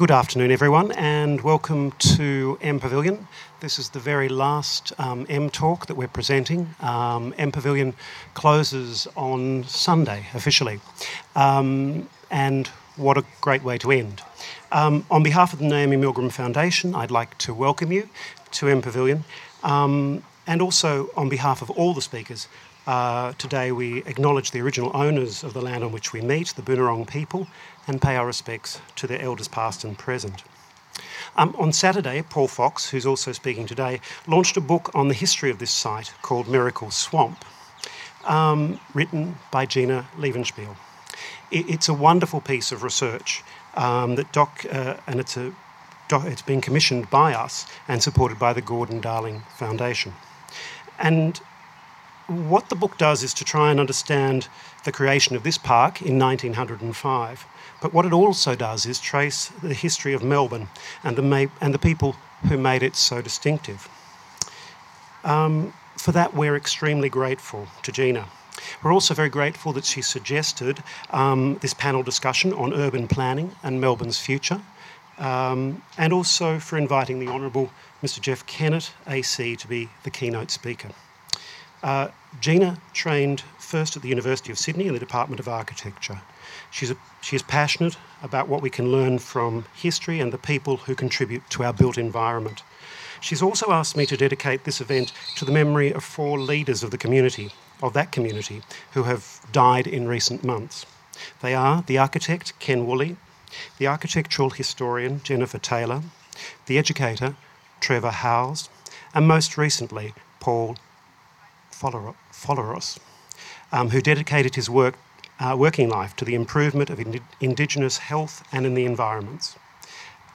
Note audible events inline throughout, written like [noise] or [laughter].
Good afternoon, everyone, and welcome to M Pavilion. This is the very last um, M talk that we're presenting. Um, M Pavilion closes on Sunday officially, um, and what a great way to end. Um, on behalf of the Naomi Milgrom Foundation, I'd like to welcome you to M Pavilion, um, and also on behalf of all the speakers. Uh, today, we acknowledge the original owners of the land on which we meet, the Boonwurrung people, and pay our respects to their elders past and present. Um, on Saturday, Paul Fox, who's also speaking today, launched a book on the history of this site called Miracle Swamp, um, written by Gina Levenspiel. It, it's a wonderful piece of research um, that Doc, uh, and it's a it's been commissioned by us and supported by the Gordon Darling Foundation. And what the book does is to try and understand the creation of this park in 1905 but what it also does is trace the history of Melbourne and the, ma- and the people who made it so distinctive. Um, for that, we're extremely grateful to Gina. We're also very grateful that she suggested um, this panel discussion on urban planning and Melbourne's future, um, and also for inviting the Honourable Mr. Jeff Kennett, AC, to be the keynote speaker. Uh, Gina trained first at the University of Sydney in the Department of Architecture. She's a, she is passionate about what we can learn from history and the people who contribute to our built environment. She's also asked me to dedicate this event to the memory of four leaders of the community, of that community, who have died in recent months. They are the architect Ken Woolley, the architectural historian Jennifer Taylor, the educator Trevor Howes, and most recently Paul Pholeros, um, who dedicated his work uh, working life to the improvement of ind- Indigenous health and in the environments.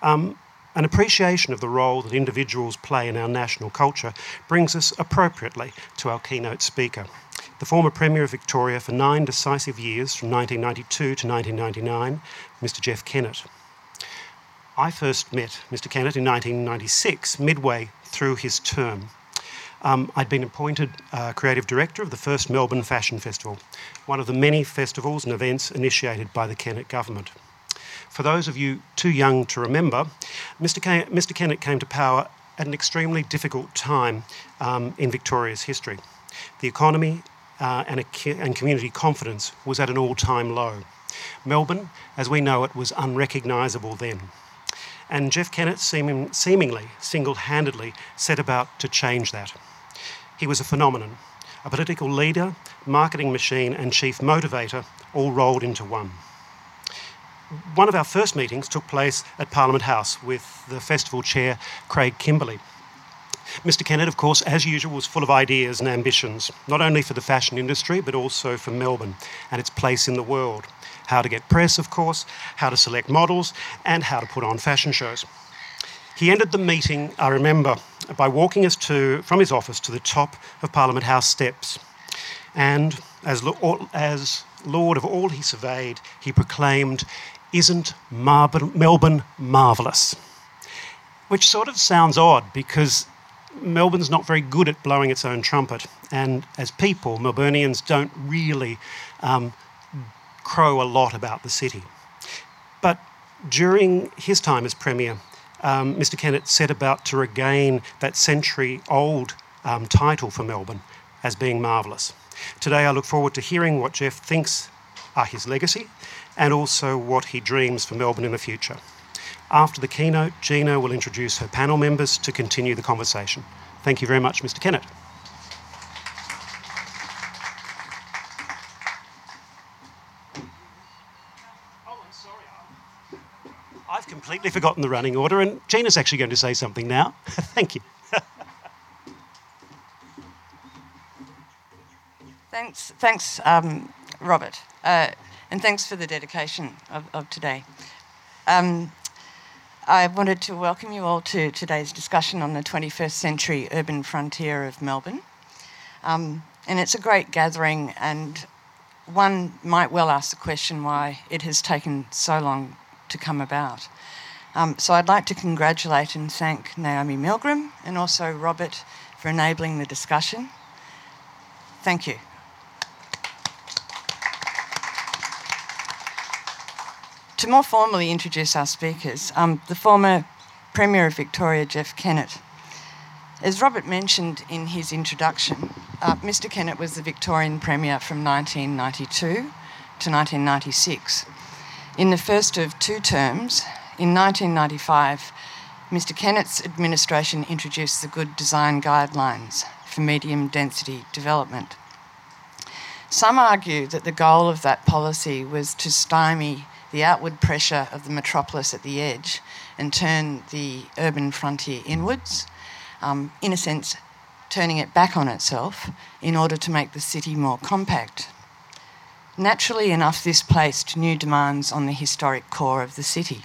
Um, an appreciation of the role that individuals play in our national culture brings us appropriately to our keynote speaker, the former Premier of Victoria for nine decisive years from 1992 to 1999, Mr. Jeff Kennett. I first met Mr. Kennett in 1996, midway through his term. Um, I'd been appointed uh, creative director of the first Melbourne Fashion Festival, one of the many festivals and events initiated by the Kennett government. For those of you too young to remember, Mr. K- Mr. Kennett came to power at an extremely difficult time um, in Victoria's history. The economy uh, and, and community confidence was at an all time low. Melbourne, as we know it, was unrecognisable then. And Jeff Kennett seem- seemingly single handedly set about to change that. He was a phenomenon, a political leader, marketing machine, and chief motivator, all rolled into one. One of our first meetings took place at Parliament House with the festival chair, Craig Kimberley. Mr. Kennett, of course, as usual, was full of ideas and ambitions, not only for the fashion industry, but also for Melbourne and its place in the world. How to get press, of course, how to select models, and how to put on fashion shows. He ended the meeting, I remember, by walking us to, from his office to the top of Parliament House steps. And as, as Lord of all he surveyed, he proclaimed, Isn't Melbourne marvellous? Which sort of sounds odd because Melbourne's not very good at blowing its own trumpet. And as people, Melburnians don't really um, crow a lot about the city. But during his time as Premier, um, Mr. Kennett set about to regain that century old um, title for Melbourne as being marvellous. Today, I look forward to hearing what Jeff thinks are his legacy and also what he dreams for Melbourne in the future. After the keynote, Gina will introduce her panel members to continue the conversation. Thank you very much, Mr. Kennett. Completely forgotten the running order, and Gina's actually going to say something now. [laughs] Thank you. thanks, thanks, um, Robert, uh, and thanks for the dedication of, of today. Um, I wanted to welcome you all to today's discussion on the 21st century urban frontier of Melbourne. Um, and it's a great gathering, and one might well ask the question why it has taken so long to come about. Um, so I'd like to congratulate and thank Naomi Milgrom and also Robert for enabling the discussion. Thank you. to more formally introduce our speakers, um, the former Premier of Victoria, Jeff Kennett. As Robert mentioned in his introduction, uh, Mr. Kennett was the Victorian Premier from 1992 to 1996. In the first of two terms, in 1995, Mr. Kennett's administration introduced the Good Design Guidelines for medium density development. Some argue that the goal of that policy was to stymie the outward pressure of the metropolis at the edge and turn the urban frontier inwards, um, in a sense, turning it back on itself in order to make the city more compact. Naturally enough, this placed new demands on the historic core of the city.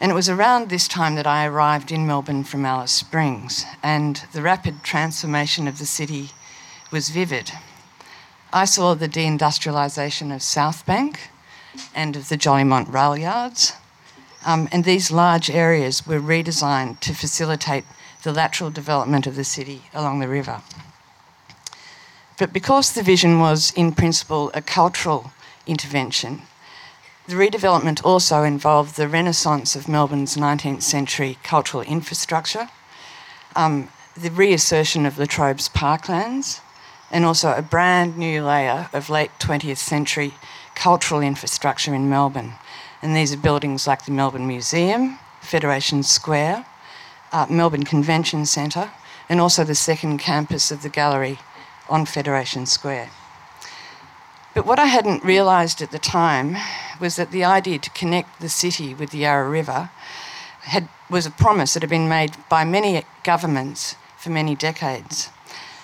And it was around this time that I arrived in Melbourne from Alice Springs, and the rapid transformation of the city was vivid. I saw the deindustrialisation of South Bank and of the Jolimont rail yards, um, and these large areas were redesigned to facilitate the lateral development of the city along the river. But because the vision was, in principle, a cultural intervention, the redevelopment also involved the renaissance of Melbourne's 19th century cultural infrastructure, um, the reassertion of La Trobe's parklands, and also a brand new layer of late 20th century cultural infrastructure in Melbourne. And these are buildings like the Melbourne Museum, Federation Square, uh, Melbourne Convention Centre, and also the second campus of the gallery on Federation Square. But what I hadn't realised at the time was that the idea to connect the city with the Yarra River had, was a promise that had been made by many governments for many decades.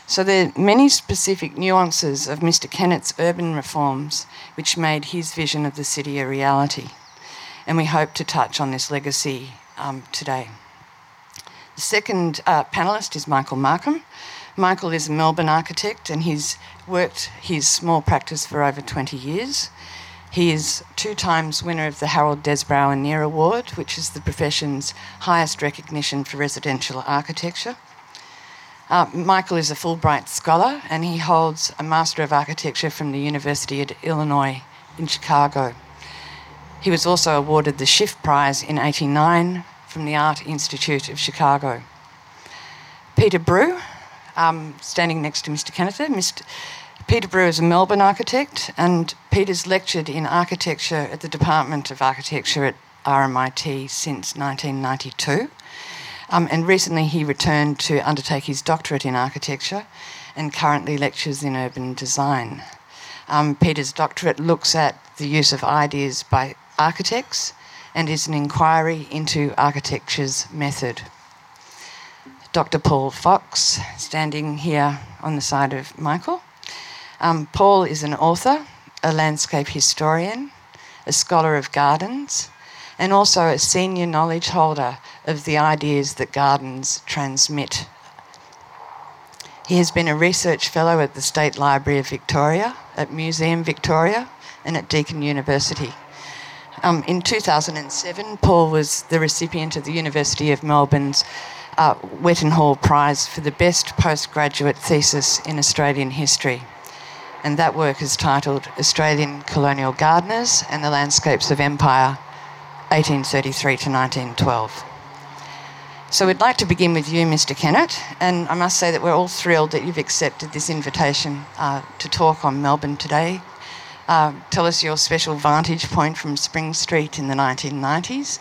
So there are many specific nuances of Mr. Kennett's urban reforms which made his vision of the city a reality. And we hope to touch on this legacy um, today. The second uh, panellist is Michael Markham. Michael is a Melbourne architect and he's worked his small practice for over 20 years. He is two times winner of the Harold Desbrowe-Annear Award, which is the profession's highest recognition for residential architecture. Uh, Michael is a Fulbright scholar and he holds a Master of Architecture from the University of Illinois in Chicago. He was also awarded the Schiff Prize in 89 from the Art Institute of Chicago. Peter Brew um, standing next to Mr. Kennett. Mr. Peter Brew is a Melbourne architect, and Peter's lectured in architecture at the Department of Architecture at RMIT since 1992. Um, and recently he returned to undertake his doctorate in architecture and currently lectures in urban design. Um, Peter's doctorate looks at the use of ideas by architects and is an inquiry into architecture's method. Dr. Paul Fox, standing here on the side of Michael. Um, Paul is an author, a landscape historian, a scholar of gardens, and also a senior knowledge holder of the ideas that gardens transmit. He has been a research fellow at the State Library of Victoria, at Museum Victoria, and at Deakin University. Um, in 2007, Paul was the recipient of the University of Melbourne's uh, Wetton Hall Prize for the best postgraduate thesis in Australian history. And that work is titled Australian Colonial Gardeners and the Landscapes of Empire, 1833 to 1912. So we'd like to begin with you, Mr. Kennett, and I must say that we're all thrilled that you've accepted this invitation uh, to talk on Melbourne today. Uh, tell us your special vantage point from Spring Street in the 1990s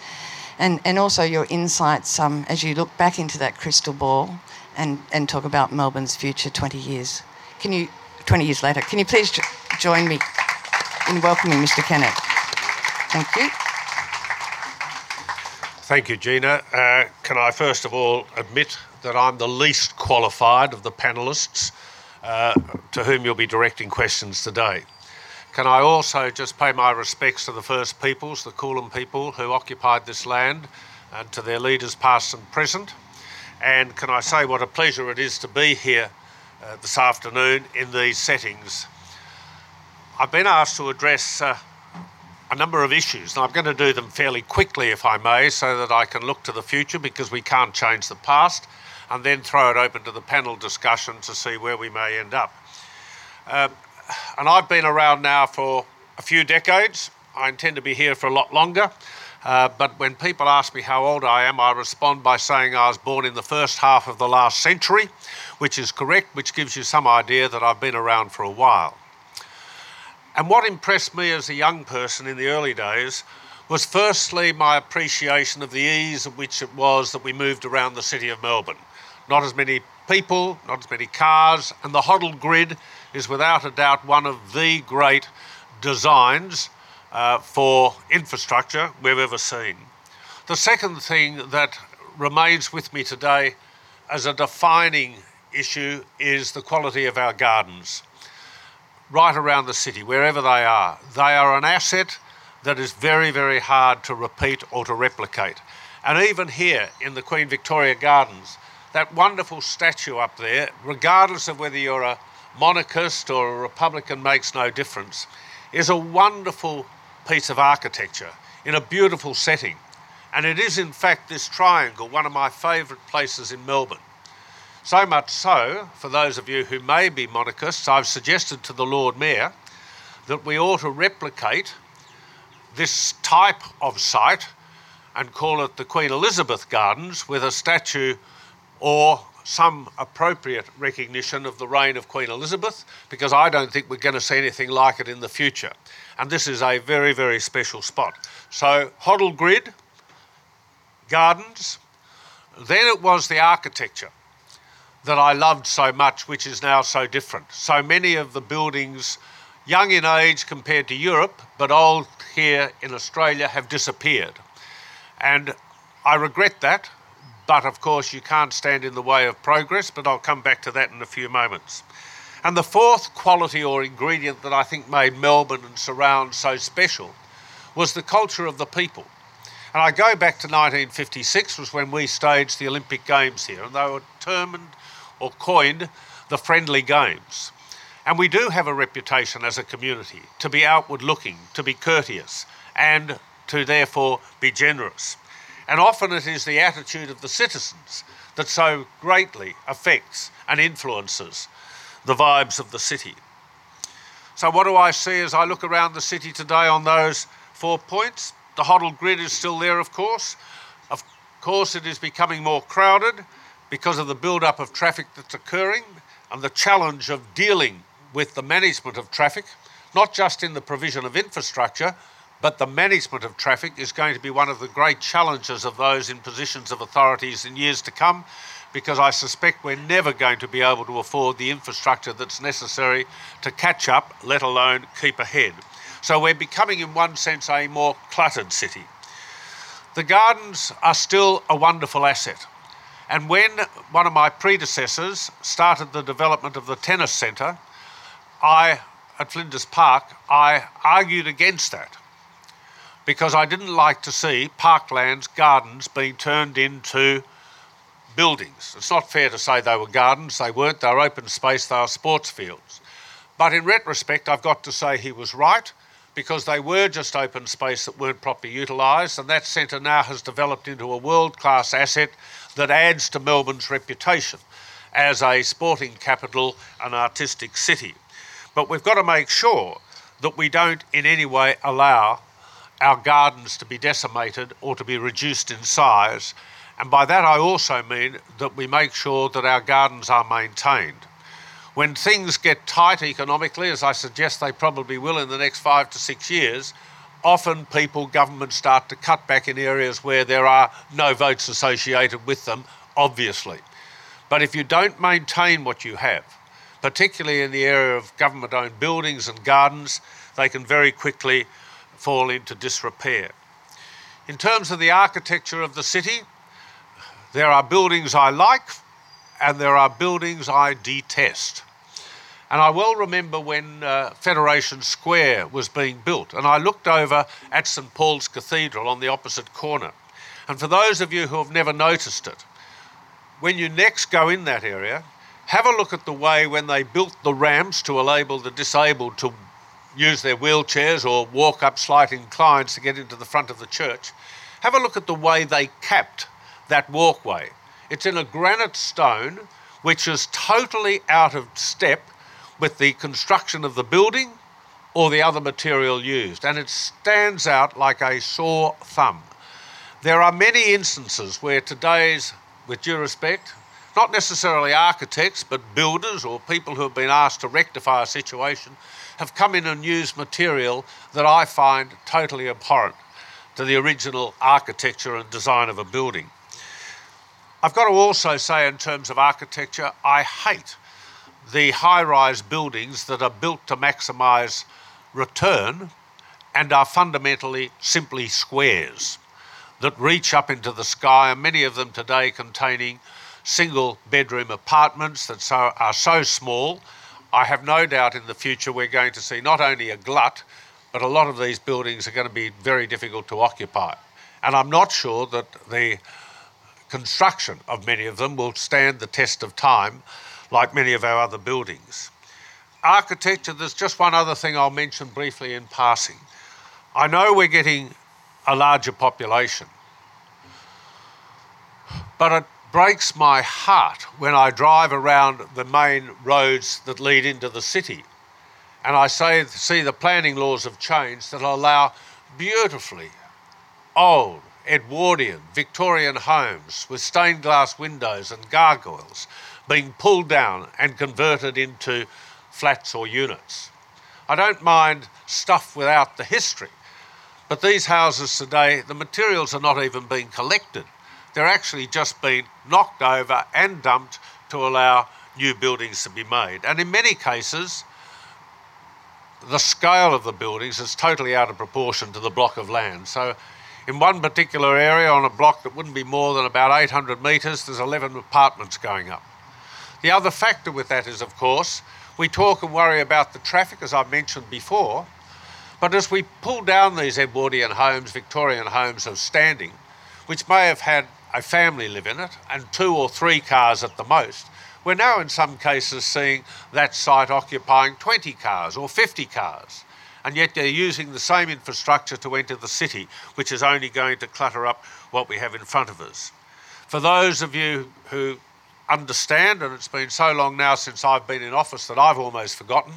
and, and also your insights um, as you look back into that crystal ball and, and talk about Melbourne's future 20 years. Can you, 20 years later, can you please jo- join me in welcoming Mr. Kennett? Thank you. Thank you, Gina. Uh, can I first of all admit that I'm the least qualified of the panellists uh, to whom you'll be directing questions today? Can I also just pay my respects to the First Peoples, the Kulin people who occupied this land, and to their leaders past and present? And can I say what a pleasure it is to be here uh, this afternoon in these settings? I've been asked to address uh, a number of issues, and I'm going to do them fairly quickly, if I may, so that I can look to the future because we can't change the past, and then throw it open to the panel discussion to see where we may end up. Uh, and I've been around now for a few decades, I intend to be here for a lot longer. Uh, but when people ask me how old I am, I respond by saying I was born in the first half of the last century, which is correct, which gives you some idea that I've been around for a while. And what impressed me as a young person in the early days was firstly my appreciation of the ease at which it was that we moved around the city of Melbourne. Not as many people, not as many cars, and the Hoddle grid is without a doubt one of the great designs uh, for infrastructure we've ever seen. The second thing that remains with me today as a defining issue is the quality of our gardens right around the city, wherever they are. They are an asset that is very, very hard to repeat or to replicate. And even here in the Queen Victoria Gardens, that wonderful statue up there, regardless of whether you're a monarchist or a Republican, makes no difference, is a wonderful piece of architecture in a beautiful setting. And it is, in fact, this triangle, one of my favourite places in Melbourne. So much so, for those of you who may be monarchists, I've suggested to the Lord Mayor that we ought to replicate this type of site and call it the Queen Elizabeth Gardens with a statue or some appropriate recognition of the reign of Queen Elizabeth, because I don't think we're going to see anything like it in the future. And this is a very, very special spot. So, Hoddle Grid, gardens, then it was the architecture that I loved so much, which is now so different. So many of the buildings, young in age compared to Europe, but old here in Australia, have disappeared. And I regret that, but of course you can't stand in the way of progress, but I'll come back to that in a few moments. And the fourth quality or ingredient that I think made Melbourne and surround so special was the culture of the people. And I go back to 1956 was when we staged the Olympic Games here, and they were determined or coined the friendly games. And we do have a reputation as a community to be outward looking, to be courteous, and to therefore be generous. And often it is the attitude of the citizens that so greatly affects and influences the vibes of the city. So, what do I see as I look around the city today on those four points? The Hoddle grid is still there, of course. Of course, it is becoming more crowded because of the build up of traffic that's occurring and the challenge of dealing with the management of traffic, not just in the provision of infrastructure, but the management of traffic is going to be one of the great challenges of those in positions of authorities in years to come because I suspect we're never going to be able to afford the infrastructure that's necessary to catch up, let alone keep ahead. So we're becoming, in one sense, a more cluttered city. The gardens are still a wonderful asset. And when one of my predecessors started the development of the tennis centre, I, at Flinders Park, I argued against that because I didn't like to see parklands, gardens being turned into buildings. It's not fair to say they were gardens, they weren't, they were open space, they were sports fields. But in retrospect, I've got to say he was right because they were just open space that weren't properly utilised, and that centre now has developed into a world class asset that adds to Melbourne's reputation as a sporting capital and artistic city. But we've got to make sure that we don't in any way allow our gardens to be decimated or to be reduced in size and by that, I also mean that we make sure that our gardens are maintained. When things get tight economically, as I suggest they probably will in the next five to six years, often people, governments start to cut back in areas where there are no votes associated with them, obviously. But if you don't maintain what you have, particularly in the area of government owned buildings and gardens, they can very quickly fall into disrepair. In terms of the architecture of the city, there are buildings I like and there are buildings I detest. And I well remember when uh, Federation Square was being built, and I looked over at St Paul's Cathedral on the opposite corner. And for those of you who have never noticed it, when you next go in that area, have a look at the way when they built the ramps to enable the disabled to use their wheelchairs or walk up slight inclines to get into the front of the church. Have a look at the way they capped that walkway. It's in a granite stone which is totally out of step with the construction of the building or the other material used, and it stands out like a sore thumb. There are many instances where today's, with due respect, not necessarily architects, but builders or people who have been asked to rectify a situation, have come in and used material that I find totally abhorrent to the original architecture and design of a building. I've got to also say, in terms of architecture, I hate the high rise buildings that are built to maximise return and are fundamentally simply squares that reach up into the sky, and many of them today containing single bedroom apartments that are so small. I have no doubt in the future we're going to see not only a glut, but a lot of these buildings are going to be very difficult to occupy. And I'm not sure that the construction of many of them will stand the test of time like many of our other buildings. Architecture, there's just one other thing I'll mention briefly in passing. I know we're getting a larger population, but it breaks my heart when I drive around the main roads that lead into the city and I say, see the planning laws have changed that allow beautifully old Edwardian Victorian homes with stained glass windows and gargoyles being pulled down and converted into flats or units. I don't mind stuff without the history, but these houses today, the materials are not even being collected. They're actually just being knocked over and dumped to allow new buildings to be made. And in many cases, the scale of the buildings is totally out of proportion to the block of land. So, in one particular area on a block that wouldn't be more than about 800 metres, there's 11 apartments going up. The other factor with that is, of course, we talk and worry about the traffic, as I mentioned before, but as we pull down these Edwardian homes, Victorian homes of standing, which may have had a family live in it and two or three cars at the most, we're now in some cases seeing that site occupying 20 cars or 50 cars, and yet they're using the same infrastructure to enter the city, which is only going to clutter up what we have in front of us. For those of you who understand, and it's been so long now since I've been in office that I've almost forgotten,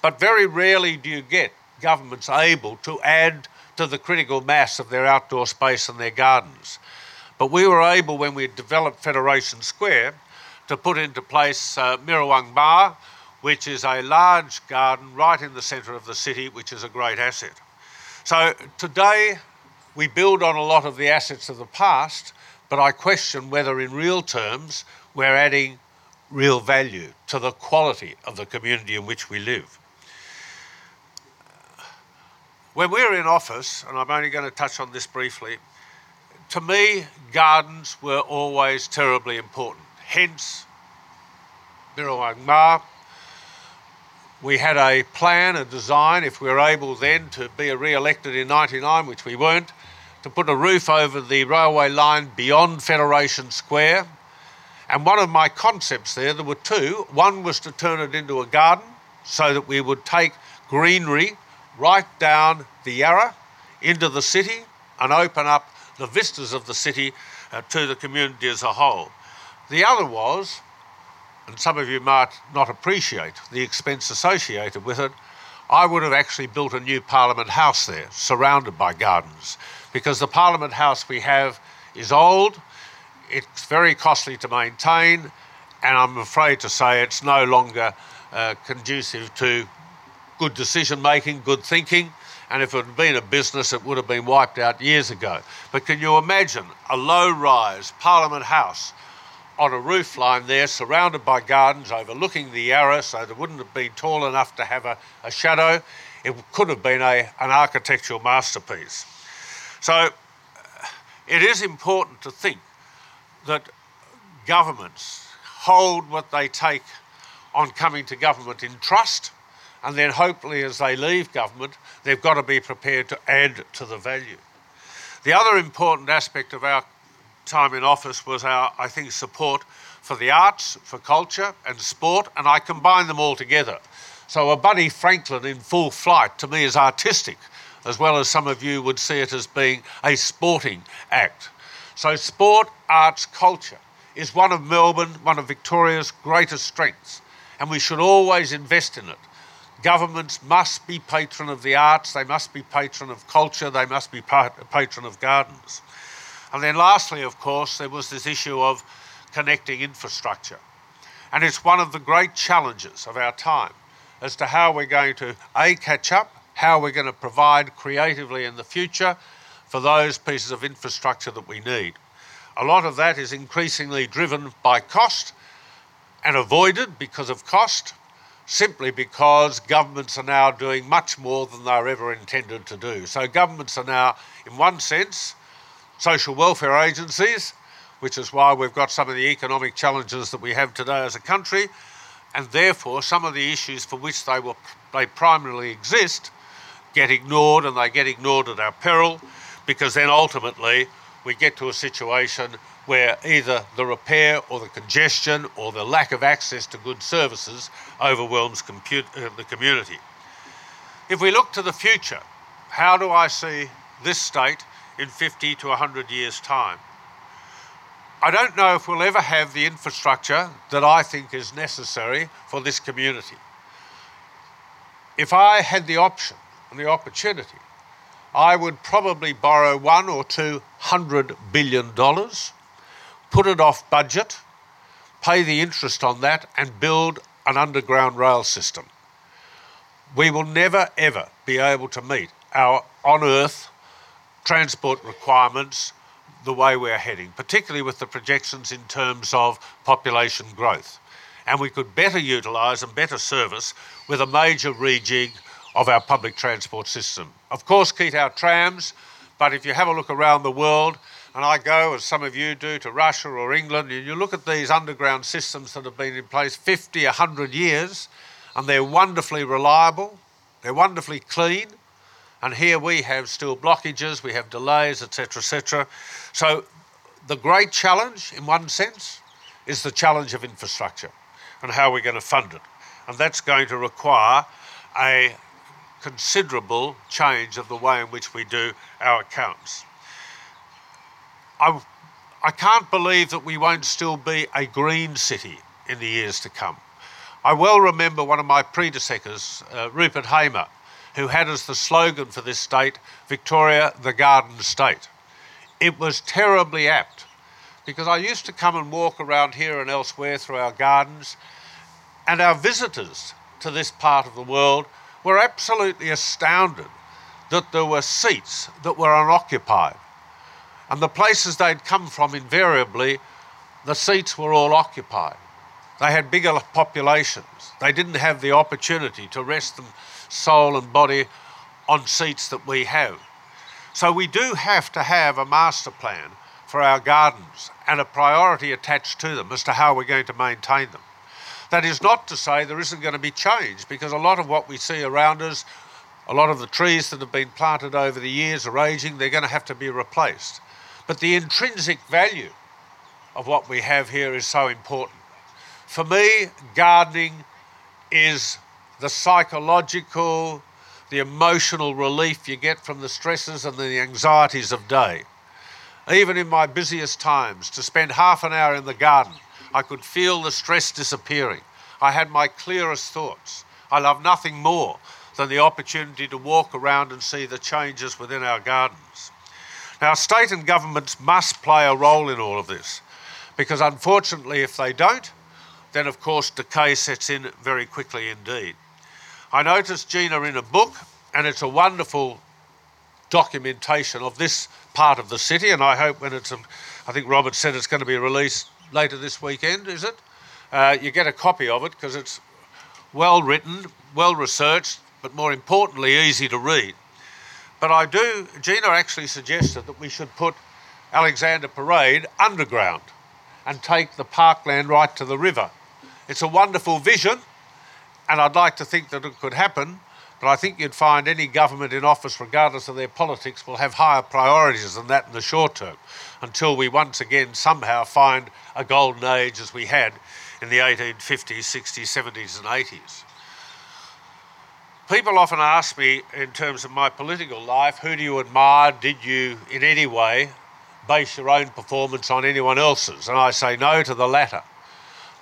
but very rarely do you get governments able to add to the critical mass of their outdoor space and their gardens. But we were able, when we developed Federation Square, to put into place uh, Birrarung Marr, which is a large garden right in the centre of the city, which is a great asset. So today we build on a lot of the assets of the past, but I question whether in real terms we're adding real value to the quality of the community in which we live. When we're in office, and I'm only going to touch on this briefly, to me, gardens were always terribly important hence Birrarung Marr. We had a plan, a design, if we were able then to be re-elected in 99, which we weren't, to put a roof over the railway line beyond Federation Square. And one of my concepts there, there were two. One was to turn it into a garden so that we would take greenery right down the Yarra into the city and open up the vistas of the city uh, to the community as a whole. The other was, and some of you might not appreciate the expense associated with it, I would have actually built a new Parliament House there, surrounded by gardens, because the Parliament House we have is old, it's very costly to maintain, and I'm afraid to say it's no longer uh, conducive to good decision making, good thinking. And if it had been a business, it would have been wiped out years ago. But can you imagine a low rise Parliament House on a roof line there, surrounded by gardens, overlooking the Yarra, so it wouldn't have been tall enough to have a, a shadow. It could have been a, an architectural masterpiece. So uh, it is important to think that governments hold what they take on coming to government in trust, and then hopefully, as they leave government, they've got to be prepared to add to the value. The other important aspect of our time in office was our, I think, support for the arts, for culture, and sport, and I combine them all together. So a Buddy Franklin in full flight to me is artistic, as well as some of you would see it as being a sporting act. So sport, arts, culture is one of Melbourne, one of Victoria's greatest strengths, and we should always invest in it. Governments must be patron of the arts, they must be patron of culture, they must be patron of gardens. And then, lastly, of course, there was this issue of connecting infrastructure. And it's one of the great challenges of our time as to how we're going to A, catch up, how we're going to provide creatively in the future for those pieces of infrastructure that we need. A lot of that is increasingly driven by cost and avoided because of cost, simply because governments are now doing much more than they were ever intended to do. So, governments are now, in one sense, social welfare agencies, which is why we've got some of the economic challenges that we have today as a country, and therefore some of the issues for which they, will, they primarily exist get ignored, and they get ignored at our peril, because then ultimately we get to a situation where either the repair or the congestion or the lack of access to good services overwhelms compute, uh, the community. If we look to the future, how do I see this state in 50 to 100 years' time? I don't know if we'll ever have the infrastructure that I think is necessary for this community. If I had the option and the opportunity, I would probably borrow one or two hundred billion dollars, put it off budget, pay the interest on that, and build an underground rail system. We will never ever be able to meet our on earth transport requirements the way we're heading, particularly with the projections in terms of population growth. And we could better utilise and better service with a major rejig of our public transport system. Of course, keep our trams, but if you have a look around the world, and I go, as some of you do, to Russia or England, and you look at these underground systems that have been in place 50, 100 years, and they're wonderfully reliable, they're wonderfully clean, and here we have still blockages, we have delays, etc., etc. So the great challenge, in one sense, is the challenge of infrastructure and how we're going to fund it. And that's going to require a considerable change of the way in which we do our accounts. I, I can't believe that we won't still be a green city in the years to come. I well remember one of my predecessors, uh, Rupert Hamer, who had as the slogan for this state, Victoria, the Garden State. It was terribly apt because I used to come and walk around here and elsewhere through our gardens, and our visitors to this part of the world were absolutely astounded that there were seats that were unoccupied. And the places they'd come from, invariably, the seats were all occupied. They had bigger populations. They didn't have the opportunity to rest them soul and body on seats that we have. So we do have to have a master plan for our gardens and a priority attached to them as to how we're going to maintain them. That is not to say there isn't going to be change because a lot of what we see around us, a lot of the trees that have been planted over the years are aging, they're going to have to be replaced. But the intrinsic value of what we have here is so important. For me, gardening is the psychological, the emotional relief you get from the stresses and the anxieties of day. Even in my busiest times, to spend half an hour in the garden, I could feel the stress disappearing. I had my clearest thoughts. I love nothing more than the opportunity to walk around and see the changes within our gardens. Now, state and governments must play a role in all of this because, unfortunately, if they don't, then of course decay sets in very quickly indeed. I noticed Gina in a book, and it's a wonderful documentation of this part of the city. And I hope when it's, a, I think Robert said it's going to be released later this weekend, is it? Uh, you get a copy of it because it's well written, well researched, but more importantly, easy to read. But I do, Gina actually suggested that we should put Alexander Parade underground and take the parkland right to the river. It's a wonderful vision, and I'd like to think that it could happen, but I think you'd find any government in office, regardless of their politics, will have higher priorities than that in the short term until we once again somehow find a golden age as we had in the 1850s, 60s, 70s, and 80s. People often ask me, in terms of my political life, who do you admire? Did you, in any way, base your own performance on anyone else's? And I say no to the latter.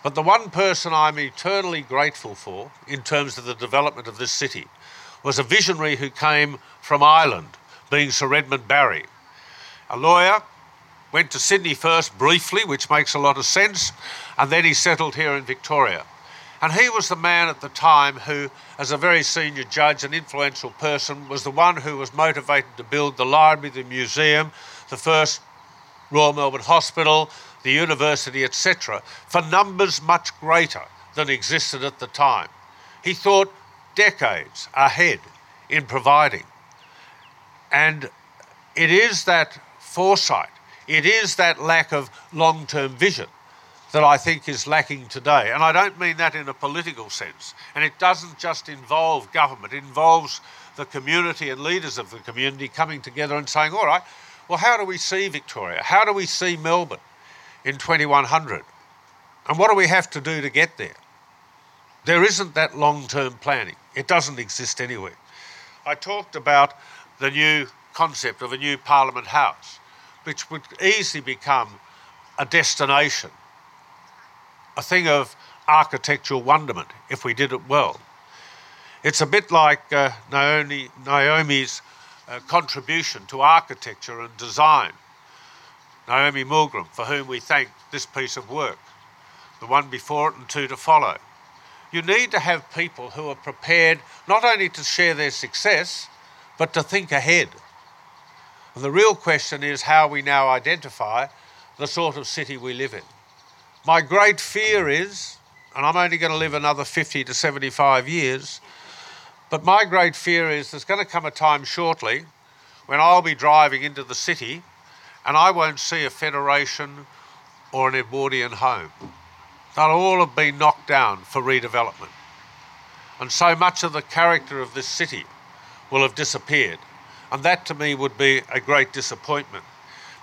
But the one person I'm eternally grateful for in terms of the development of this city was a visionary who came from Ireland, being Sir Redmond Barry. A lawyer, went to Sydney first briefly, which makes a lot of sense, and then he settled here in Victoria. And he was the man at the time who, as a very senior judge and influential person, was the one who was motivated to build the library, the museum, the first Royal Melbourne Hospital, the university, etc., for numbers much greater than existed at the time. He thought decades ahead in providing. And it is that foresight, it is that lack of long term vision that I think is lacking today. And I don't mean that in a political sense. And it doesn't just involve government, it involves the community and leaders of the community coming together and saying, all right, well, how do we see Victoria? How do we see Melbourne in 2100? And what do we have to do to get there? There isn't that long term planning, it doesn't exist anywhere. I talked about the new concept of a new Parliament House, which would easily become a destination, a thing of architectural wonderment if we did it well. It's a bit like uh, Naomi, Naomi's uh, contribution to architecture and design. Naomi Milgrom, for whom we thank this piece of work, the one before it and two to follow. You need to have people who are prepared not only to share their success, but to think ahead. And the real question is how we now identify the sort of city we live in. My great fear is, and I'm only going to live another 50 to 75 years, but my great fear is there's going to come a time shortly when I'll be driving into the city and I won't see a Federation or an Edwardian home. They'll all have been knocked down for redevelopment. And so much of the character of this city will have disappeared. And that to me would be a great disappointment.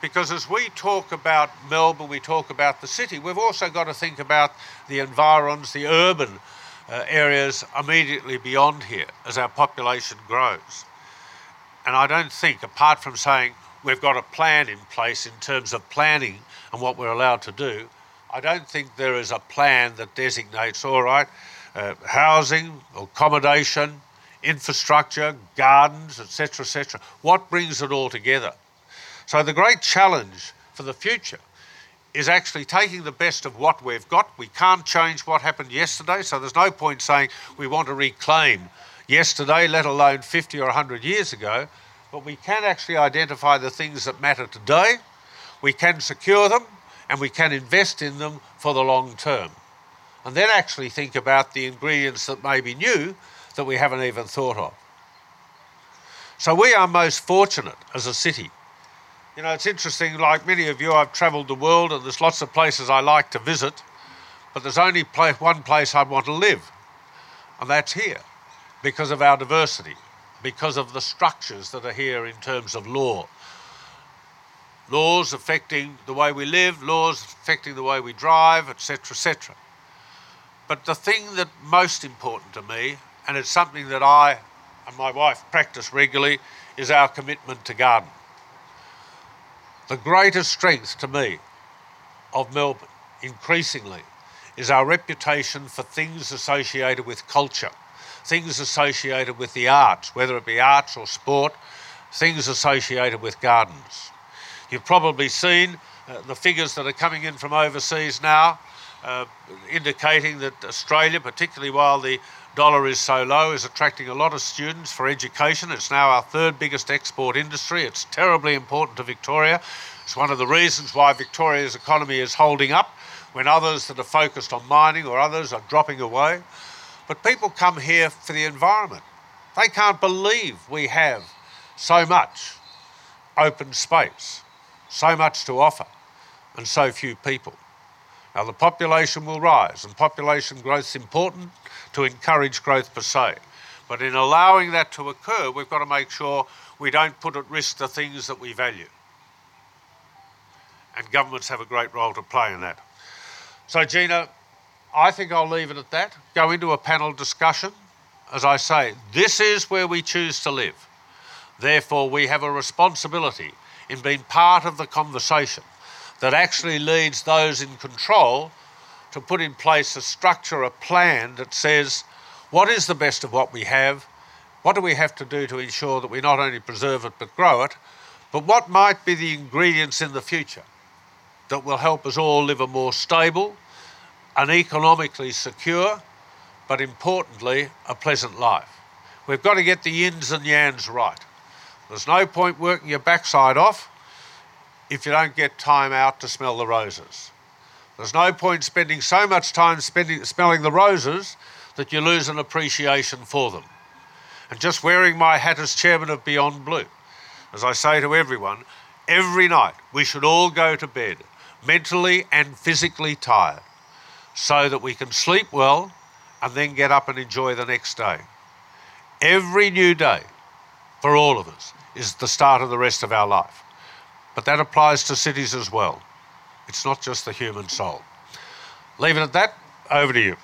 Because as we talk about Melbourne, we talk about the city, we've also got to think about the environs, the urban uh, areas immediately beyond here as our population grows. And I don't think, apart from saying we've got a plan in place in terms of planning and what we're allowed to do, I don't think there is a plan that designates, all right, uh, housing, accommodation, infrastructure, gardens, etc., etc. What brings it all together? So the great challenge for the future is actually taking the best of what we've got. We can't change what happened yesterday, so there's no point saying we want to reclaim yesterday, let alone 50 or 100 years ago. But we can actually identify the things that matter today, we can secure them, and we can invest in them for the long term. And then actually think about the ingredients that may be new that we haven't even thought of. So we are most fortunate as a city you know, it's interesting, like many of you, I've travelled the world and there's lots of places I like to visit, but there's only one place I want to live, and that's here because of our diversity, because of the structures that are here in terms of law. Laws affecting the way we live, laws affecting the way we drive, etc., etc. But the thing that most important to me, and it's something that I and my wife practice regularly, is our commitment to garden. The greatest strength to me of Melbourne, increasingly, is our reputation for things associated with culture, things associated with the arts, whether it be arts or sport, things associated with gardens. You've probably seen uh, the figures that are coming in from overseas now, uh, indicating that Australia, particularly while the dollar is so low, is attracting a lot of students for education. It's now our third biggest export industry. It's terribly important to Victoria. It's one of the reasons why Victoria's economy is holding up when others that are focused on mining or others are dropping away. But people come here for the environment. They can't believe we have so much open space, so much to offer, and so few people. Now, the population will rise, and population growth is important to encourage growth per se. But in allowing that to occur, we've got to make sure we don't put at risk the things that we value. And governments have a great role to play in that. So, Gina, I think I'll leave it at that. Go into a panel discussion. As I say, this is where we choose to live. Therefore, we have a responsibility in being part of the conversation that actually leads those in control to put in place a structure, a plan that says what is the best of what we have, what do we have to do to ensure that we not only preserve it but grow it, but what might be the ingredients in the future that will help us all live a more stable and economically secure, but importantly, a pleasant life. We've got to get the yins and yans right. There's no point working your backside off if you don't get time out to smell the roses. There's no point spending so much time spending, smelling the roses that you lose an appreciation for them. And just wearing my hat as chairman of Beyond Blue, as I say to everyone, every night we should all go to bed mentally and physically tired so that we can sleep well and then get up and enjoy the next day. Every new day for all of us is the start of the rest of our life. But that applies to cities as well. It's not just the human soul. Leave it at that. Over to you.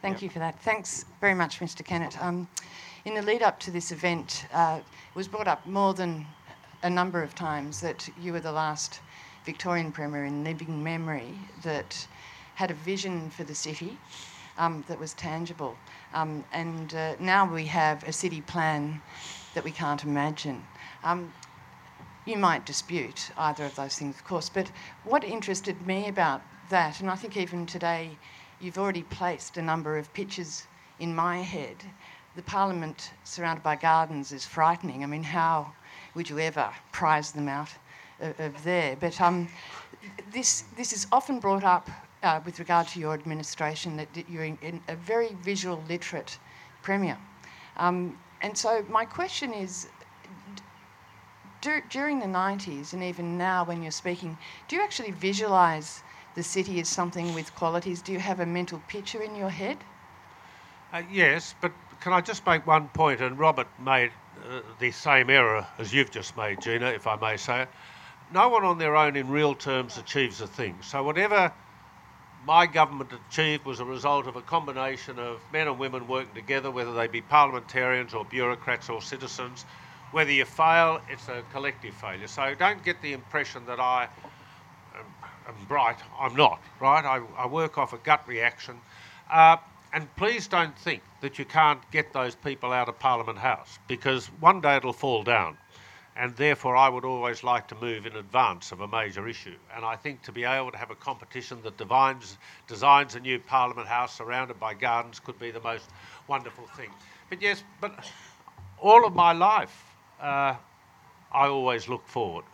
Thank you for that. Thanks very much, Mr. Kennett. Um, in the lead up to this event, uh, it was brought up more than a number of times that you were the last Victorian Premier in living memory that had a vision for the city um, that was tangible. Um, and uh, now we have a city plan that we can't imagine. Um, you might dispute either of those things, of course, but what interested me about that, and I think even today you've already placed a number of pictures in my head. The Parliament surrounded by gardens is frightening. I mean, how would you ever prize them out of, of there? But um, this, this is often brought up uh, with regard to your administration that, you're in, in a very visual literate premier. Um, and so my question is, during the 90s and even now when you're speaking, do you actually visualise the city as something with qualities? Do you have a mental picture in your head? Uh, yes, but can I just make one point? And Robert made uh, the same error as you've just made, Gina, if I may say it. No one on their own in real terms achieves a thing. So whatever my government achieved was a result of a combination of men and women working together, whether they be parliamentarians or bureaucrats or citizens. Whether you fail, it's a collective failure. So don't get the impression that I am bright. I'm not, right? I, I work off a gut reaction. Uh, and please don't think that you can't get those people out of Parliament House because one day it'll fall down. And therefore, I would always like to move in advance of a major issue. And I think to be able to have a competition that divines, designs a new Parliament House surrounded by gardens could be the most wonderful thing. But yes, but all of my life, uh, I always look forward.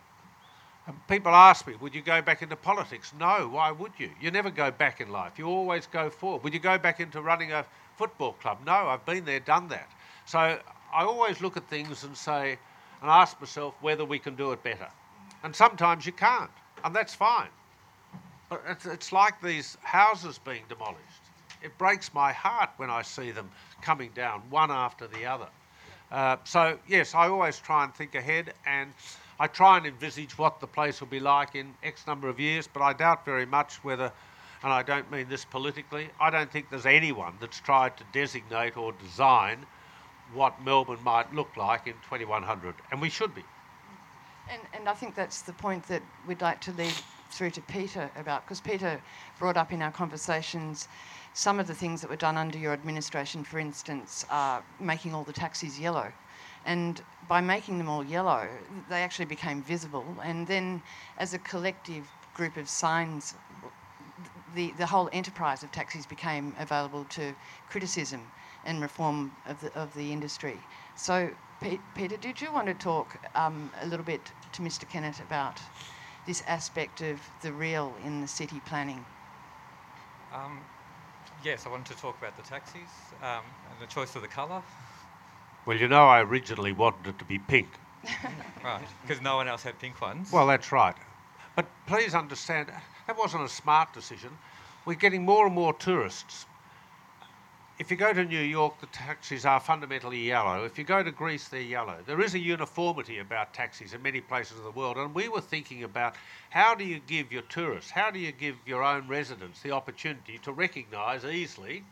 And people ask me, would you go back into politics? No, why would you? You never go back in life. You always go forward. Would you go back into running a football club? No, I've been there, done that. So I always look at things and say, and ask myself whether we can do it better. And sometimes you can't, and that's fine. It's, it's like these houses being demolished. It breaks my heart when I see them coming down one after the other. Uh, so, yes, I always try and think ahead and I try and envisage what the place will be like in X number of years, but I doubt very much whether, and I don't mean this politically, I don't think there's anyone that's tried to designate or design what Melbourne might look like in 2100, and we should be. And, and I think that's the point that we'd like to lead through to Peter about, because Peter brought up in our conversations some of the things that were done under your administration, for instance, uh, making all the taxis yellow. And by making them all yellow, they actually became visible. And then, as a collective group of signs, the, the whole enterprise of taxis became available to criticism and reform of the, of the industry. So, P- Peter, did you want to talk um, a little bit to Mr. Kennett about this aspect of the real in the city planning? Um, yes, I wanted to talk about the taxis um, and the choice of the colour. Well, you know, I originally wanted it to be pink. [laughs] right, because no one else had pink ones. Well, that's right. But please understand, that wasn't a smart decision. We're getting more and more tourists. If you go to New York, the taxis are fundamentally yellow. If you go to Greece, they're yellow. There is a uniformity about taxis in many places of the world. And we were thinking about how do you give your tourists, how do you give your own residents the opportunity to recognise easily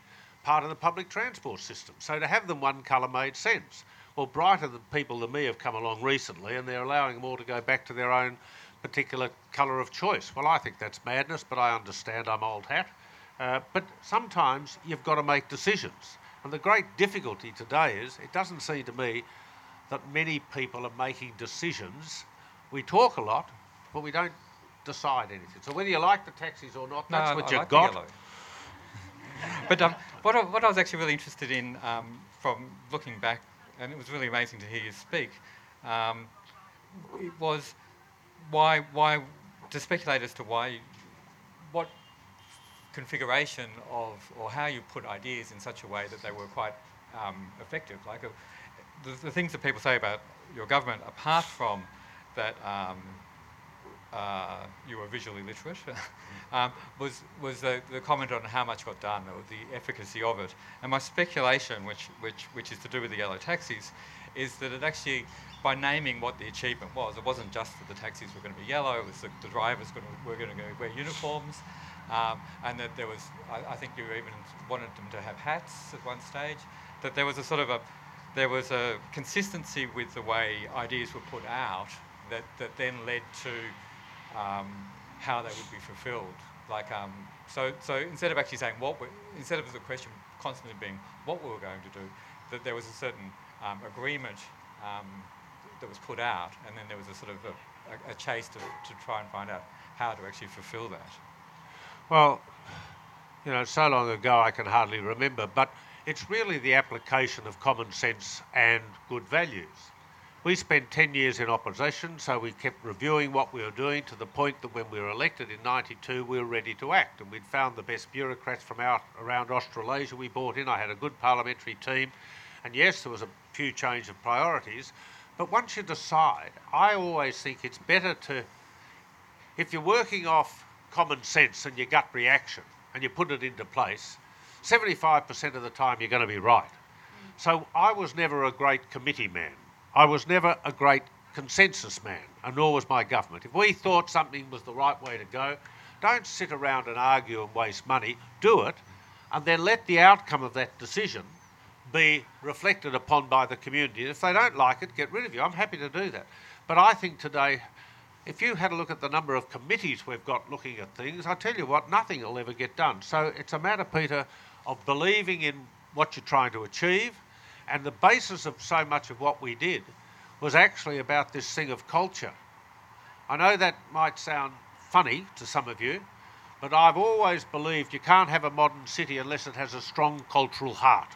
part of the public transport system. So to have them one colour made sense. Well, brighter people than me have come along recently, and they're allowing them all to go back to their own particular colour of choice. Well, I think that's madness, but I understand I'm old hat. Uh, but sometimes you've got to make decisions. And the great difficulty today is it doesn't seem to me that many people are making decisions. We talk a lot, but we don't decide anything. So whether you like the taxis or not, that's No, what I you've like got. [laughs] but um, what, I, what I was actually really interested in um, from looking back, and it was really amazing to hear you speak, um, it was why, why, to speculate as to why, what configuration of, or how you put ideas in such a way that they were quite um, effective. Like uh, the, the things that people say about your government, apart from that um, uh, you were visually literate, [laughs] um, was, was the, the comment on how much got done or the efficacy of it. And my speculation, which, which, which is to do with the yellow taxis, is that it actually, by naming what the achievement was, it wasn't just that the taxis were going to be yellow, it was the, the drivers gonna, were going to wear uniforms, um, and that there was, I, I think you even wanted them to have hats at one stage, that there was a sort of a, there was a consistency with the way ideas were put out that, that then led to um, how they would be fulfilled. Like, um, so, so instead of actually saying what, we, instead of the question constantly being what we were going to do, that there was a certain um, agreement um, that was put out, and then there was a sort of a, a, a chase to, to try and find out how to actually fulfil that. Well, you know, so long ago I can hardly remember, but it's really the application of common sense and good values. We spent 10 years in opposition, so we kept reviewing what we were doing to the point that when we were elected in 92, we were ready to act. And we'd found the best bureaucrats from out around Australasia we brought in. I had a good parliamentary team. And yes, there was a few change of priorities. But once you decide, I always think it's better to, if you're working off common sense and your gut reaction and you put it into place, 75% of the time you're going to be right. So I was never a great committee man. I was never a great consensus man, and nor was my government. If we thought something was the right way to go, don't sit around and argue and waste money. Do it, and then let the outcome of that decision be reflected upon by the community. And If they don't like it, get rid of you. I'm happy to do that. But I think today, if you had a look at the number of committees we've got looking at things, I tell you what, nothing will ever get done. So it's a matter, Peter, of believing in what you're trying to achieve. And the basis of so much of what we did was actually about this thing of culture. I know that might sound funny to some of you, but I've always believed you can't have a modern city unless it has a strong cultural heart.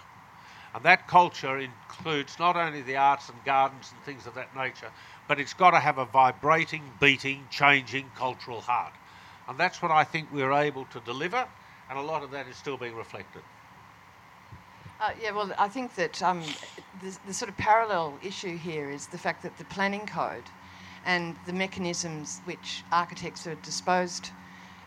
And that culture includes not only the arts and gardens and things of that nature, but it's got to have a vibrating, beating, changing cultural heart. And that's what I think we're able to deliver, and a lot of that is still being reflected. Uh, yeah, well, I think that um, the, the sort of parallel issue here is the fact that the planning code and the mechanisms which architects are disposed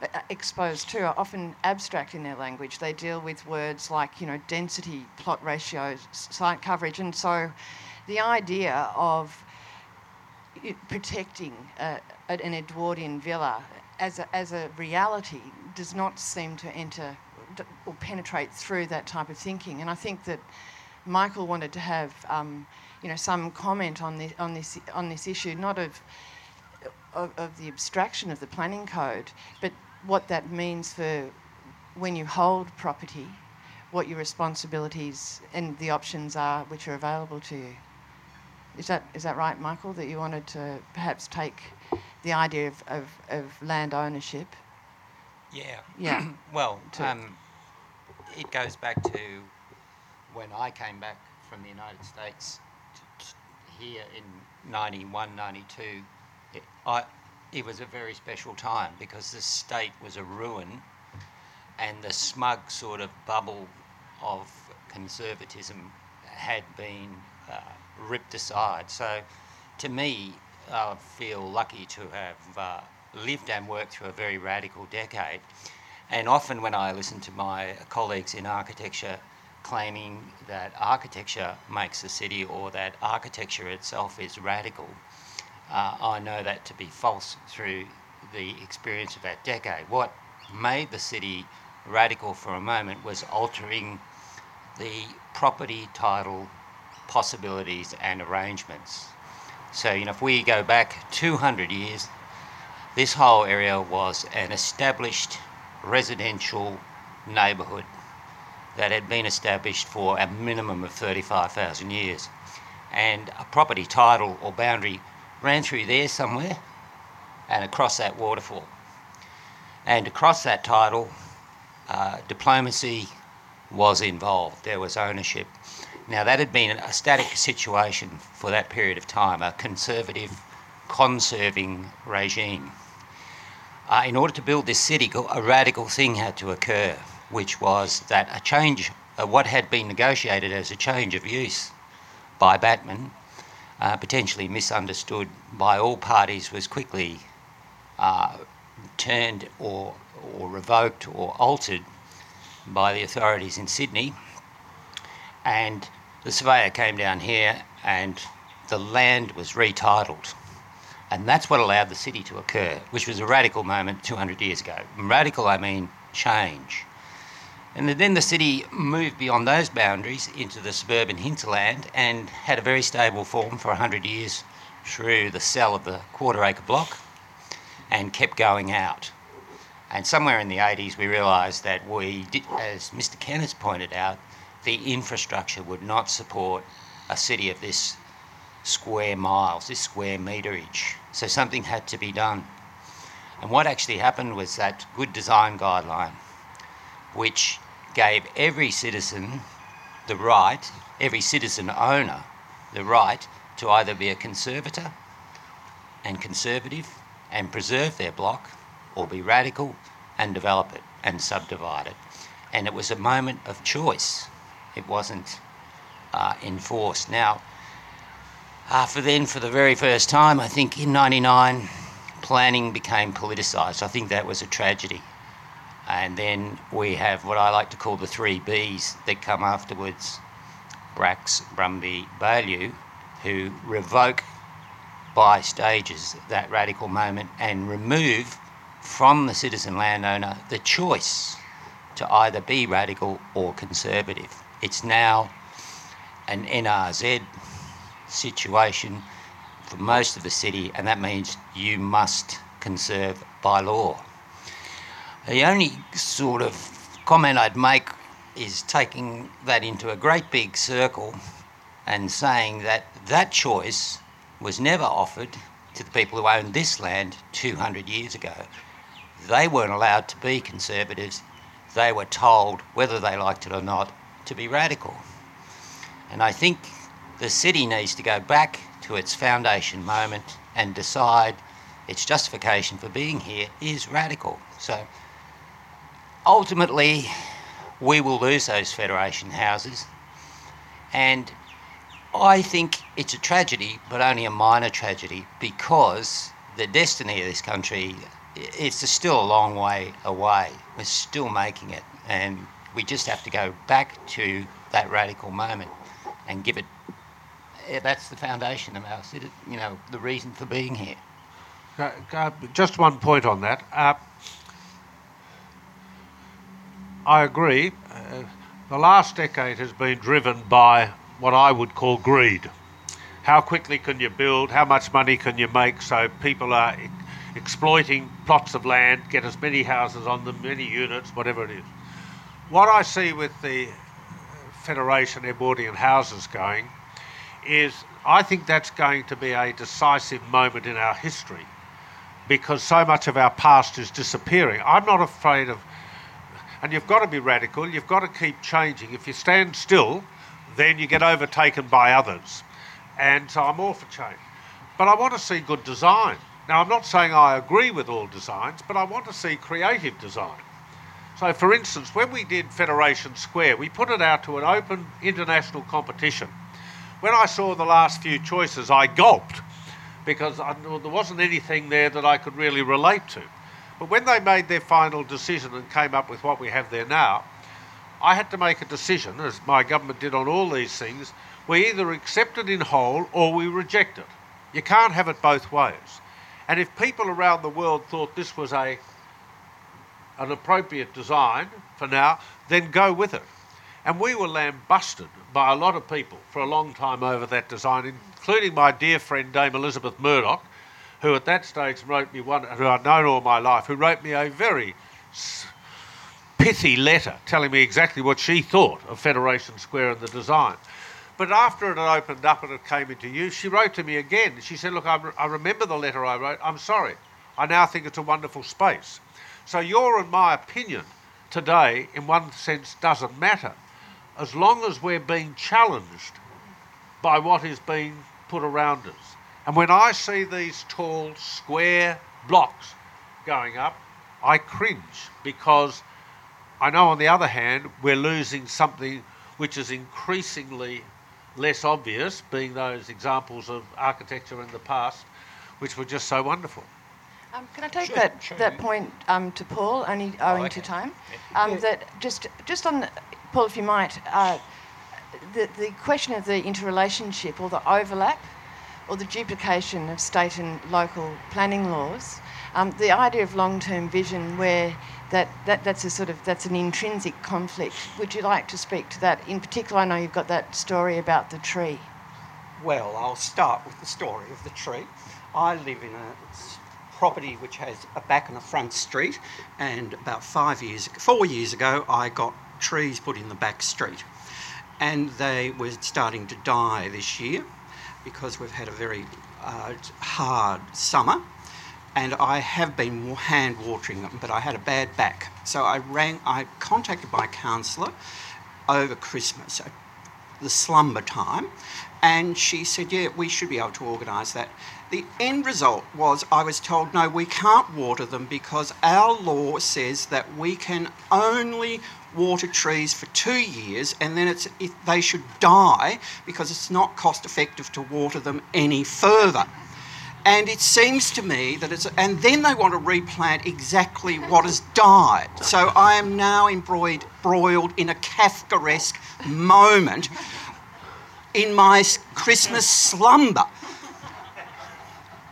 uh, exposed to are often abstract in their language. They deal with words like, you know, density, plot ratios, site coverage, and so the idea of protecting uh, an Edwardian villa as a, as a reality does not seem to enter or penetrate through that type of thinking. And I think that Michael wanted to have, um, you know, some comment on this on this on this issue, not of, of of the abstraction of the planning code, but what that means for when you hold property, what your responsibilities and the options are which are available to you. Is that is that right, Michael? That you wanted to perhaps take the idea of, of, of land ownership? Yeah. Yeah. [clears throat] well, um, it goes back to when I came back from the United States t- t- here in 91, 92. It, I, it was a very special time because the state was a ruin and the smug sort of bubble of conservatism had been uh, ripped aside. So, to me, I feel lucky to have uh, lived and worked through a very radical decade. And often, when I listen to my colleagues in architecture claiming that architecture makes a city or that architecture itself is radical, uh, I know that to be false through the experience of that decade. What made the city radical for a moment was altering the property title possibilities and arrangements. So, you know, if we go back 200 years, this whole area was an established residential neighbourhood that had been established for a minimum of 35,000 years. And a property title or boundary ran through there somewhere and across that waterfall. And across that title, uh, diplomacy was involved, there was ownership. Now, that had been a static situation for that period of time, a conservative, conserving regime. Uh, in order to build this city, a radical thing had to occur, which was that a change, uh, what had been negotiated as a change of use by Batman, uh, potentially misunderstood by all parties, was quickly uh, turned or, or revoked or altered by the authorities in Sydney. And the surveyor came down here and the land was retitled. And that's what allowed the city to occur, which was a radical moment 200 years ago. Radical, I mean change. And then the city moved beyond those boundaries into the suburban hinterland and had a very stable form for 100 years through the sell of the quarter acre block and kept going out. And somewhere in the 80s, we realised that we, did, as Mr. Kennett pointed out, the infrastructure would not support a city of this square miles, this square meterage. So something had to be done. And what actually happened was that good design guideline, which gave every citizen the right, every citizen owner, the right to either be a conservator and conservative and preserve their block or be radical and develop it and subdivide it. And it was a moment of choice it wasn't uh, enforced. Now, after then, for the very first time, I think in 99, planning became politicised. I think that was a tragedy. And then we have what I like to call the three Bs that come afterwards Bracks, Brumby, Baillieu, who revoke by stages that radical moment and remove from the citizen landowner the choice to either be radical or conservative. It's now an NRZ situation for most of the city, and that means you must conserve by law. The only sort of comment I'd make is taking that into a great big circle and saying that that choice was never offered to the people who owned this land 200 years ago. They weren't allowed to be conservatives. They were told, whether they liked it or not, to be radical. And I think the city needs to go back to its foundation moment and decide its justification for being here is radical. So ultimately, we will lose those federation houses. And I think it's a tragedy, but only a minor tragedy, because the destiny of this country it's still a long way away. We're still making it, and we just have to go back to that radical moment and give it. That's the foundation of our, city you know, the reason for being here. Uh, just one point on that. Uh, I agree. Uh, the last decade has been driven by what I would call greed. How quickly can you build? How much money can you make so people are exploiting plots of land, get as many houses on them, many units, whatever it is. What I see with the Federation Edwardian houses going is I think that's going to be a decisive moment in our history because so much of our past is disappearing. I'm not afraid of, and you've got to be radical, you've got to keep changing. If you stand still, then you get overtaken by others. And so I'm all for change. But I want to see good design. Now, I'm not saying I agree with all designs, but I want to see creative design. So, for instance, when we did Federation Square, we put it out to an open international competition. When I saw the last few choices, I gulped because I, there wasn't anything there that I could really relate to. But when they made their final decision and came up with what we have there now, I had to make a decision, as my government did on all these things. We either accept it in whole or we reject it. You can't have it both ways. And if people around the world thought this was a an appropriate design for now, then go with it. And we were lambasted by a lot of people for a long time over that design, including my dear friend Dame Elizabeth Murdoch, who at that stage wrote me one, who I'd known all my life, who wrote me a very pithy letter telling me exactly what she thought of Federation Square and the design. But after it had opened up and it came into use, she wrote to me again. She said, Look, I, I remember the letter I wrote. I'm sorry. I now think it's a wonderful space. So, your and my opinion today, in one sense, doesn't matter as long as we're being challenged by what is being put around us. And when I see these tall, square blocks going up, I cringe because I know, on the other hand, we're losing something which is increasingly less obvious, being those examples of architecture in the past, which were just so wonderful. Um, can I take sure, that sure, that point um, to Paul, only owing oh, okay. to time? Um, yeah. That just just on the, Paul, if you might, uh, the the question of the interrelationship or the overlap or the duplication of state and local planning laws, um, the idea of long-term vision where that, that that's a sort of that's an intrinsic conflict. Would you like to speak to that in particular? I know you've got that story about the tree. Well, I'll start with the story of the tree. I live in a property which has a back and a front street, and about five years, four years ago, I got trees put in the back street, and they were starting to die this year because we've had a very uh, hard summer and I have been hand watering them, but I had a bad back. So I rang, I contacted my councillor over Christmas, the slumber time, and she said, Yeah, we should be able to organise that. The end result was I was told, No, we can't water them because our law says that we can only water trees for two years and then it's they should die because it's not cost effective to water them any further. And it seems to me that it's, and then they want to replant exactly what has died. So I am now embroiled, embroiled in a Kafkaesque moment in my Christmas slumber.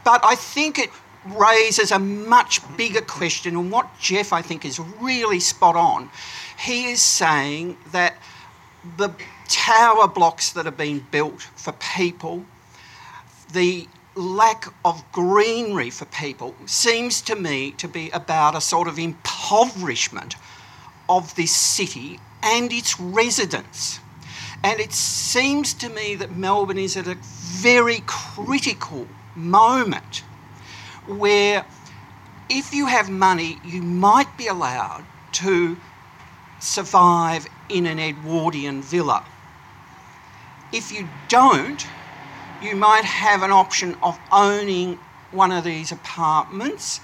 But I think it raises a much bigger question, and what Jeff, I think, is really spot on. He is saying that the tower blocks that have been built for people, the lack of greenery for people seems to me to be about a sort of impoverishment of this city and its residents. And it seems to me that Melbourne is at a very critical moment where if you have money, you might be allowed to survive in an Edwardian villa. If you don't, you might have an option of owning one of these apartments.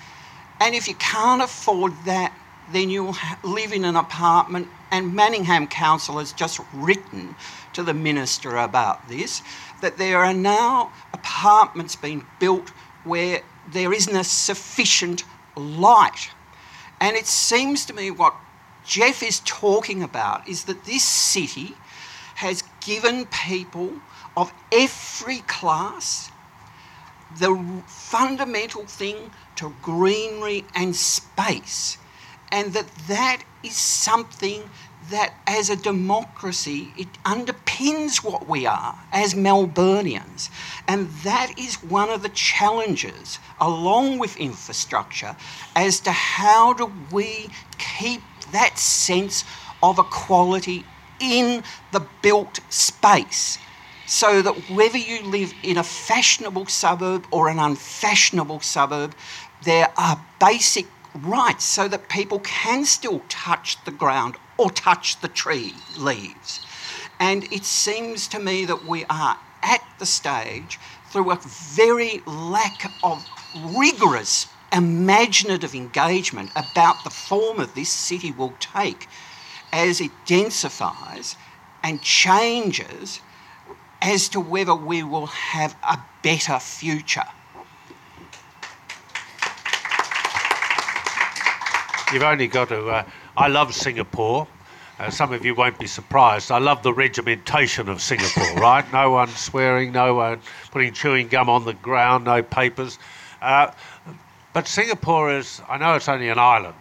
And if you can't afford that, then you'll live in an apartment. And Manningham Council has just written to the Minister about this that there are now apartments being built where there isn't a sufficient light. And it seems to me what Jeff is talking about is that this city has given people of every class, the fundamental thing to greenery and space, and that that is something that as a democracy it underpins what we are as Melburnians and that is one of the challenges along with infrastructure as to how do we keep that sense of equality in the built space so that whether you live in a fashionable suburb or an unfashionable suburb, there are basic rights so that people can still touch the ground or touch the tree leaves. And it seems to me that we are at the stage through a very lack of rigorous imaginative engagement about the form of this city will take as it densifies and changes as to whether we will have a better future. You've only got to. Uh, I love Singapore. Uh, some of you won't be surprised. I love the regimentation of Singapore, [laughs] right? No one swearing, no one putting chewing gum on the ground, no papers. Uh, but Singapore is, I know it's only an island,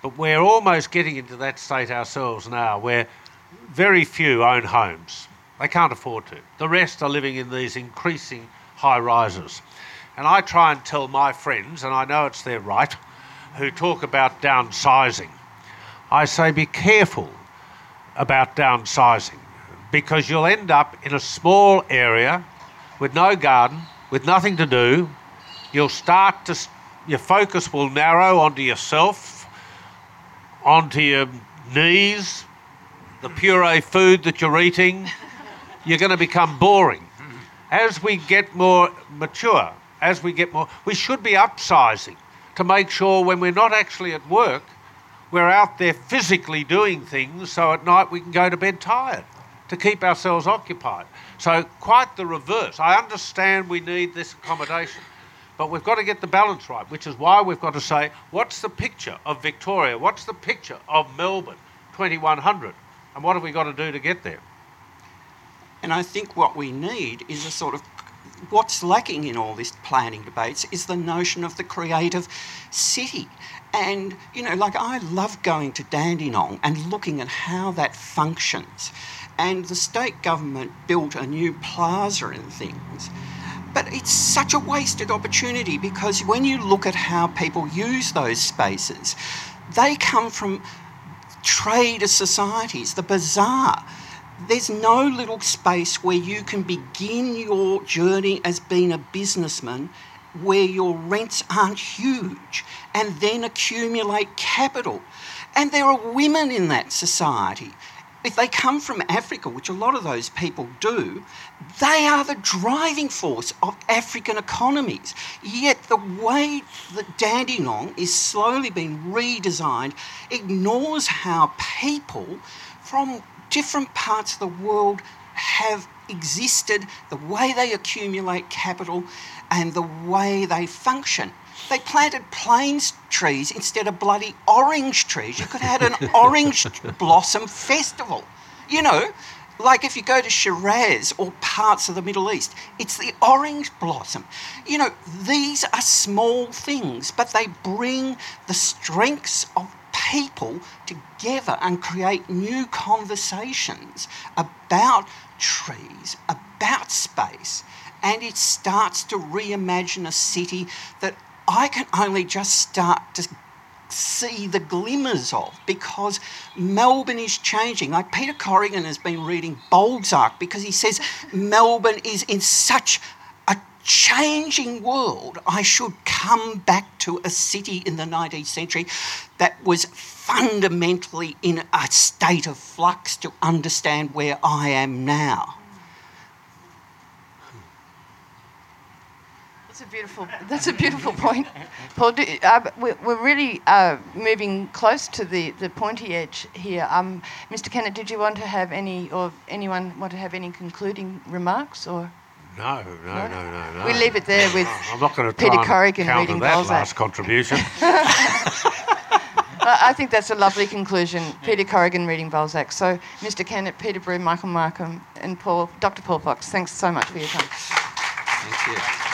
but we're almost getting into that state ourselves now where very few own homes They can't afford to. The rest are living in these increasing high rises. And I try and tell my friends, and I know it's their right, who talk about downsizing. I say be careful about downsizing because you'll end up in a small area with no garden, with nothing to do. You'll start to, your focus will narrow onto yourself, onto your knees, the puree food that you're eating. You're going to become boring. As we get more mature, as we get more, we should be upsizing to make sure when we're not actually at work, we're out there physically doing things so at night we can go to bed tired to keep ourselves occupied. So, quite the reverse. I understand we need this accommodation, but we've got to get the balance right, which is why we've got to say, what's the picture of Victoria? What's the picture of Melbourne 2100? And what have we got to do to get there? And I think what we need is a sort of what's lacking in all this planning debates is the notion of the creative city. And, you know, like I love going to Dandenong and looking at how that functions. And the state government built a new plaza and things. But it's such a wasted opportunity because when you look at how people use those spaces, they come from trader societies, the bazaar there's no little space where you can begin your journey as being a businessman where your rents aren't huge and then accumulate capital. And there are women in that society. If they come from Africa, which a lot of those people do, they are the driving force of African economies. Yet the way that Dandenong is slowly being redesigned ignores how people from different parts of the world have existed, the way they accumulate capital, and the way they function. They planted plains trees instead of bloody orange trees. You could have had an [laughs] orange blossom festival. You know, like if you go to Shiraz or parts of the Middle East, it's the orange blossom. You know, these are small things, but they bring the strengths of people together and create new conversations about trees, about space, and it starts to reimagine a city that I can only just start to see the glimmers of because Melbourne is changing. Like Peter Corrigan has been reading Balzac because he says Melbourne is in such a changing world. I should come back to a city in the 19th century that was fundamentally in a state of flux to understand where I am now. That's a beautiful. That's a beautiful point, Paul. Do, uh, we're, we're, really uh, moving close to the, the pointy edge here. Um, Mr. Kennett, did you want to have any, or anyone want to have any concluding remarks, or? No, no, no, no, no. no. We leave it there with. I'm not going to Peter Corrigan counter reading that Balzac. last contribution. [laughs] I think that's a lovely conclusion. Peter Corrigan reading Balzac. So, Mr. Kennett, Peter Brew, Michael Markham, and Paul, Dr. Paul Fox, thanks so much for your time. Thank you.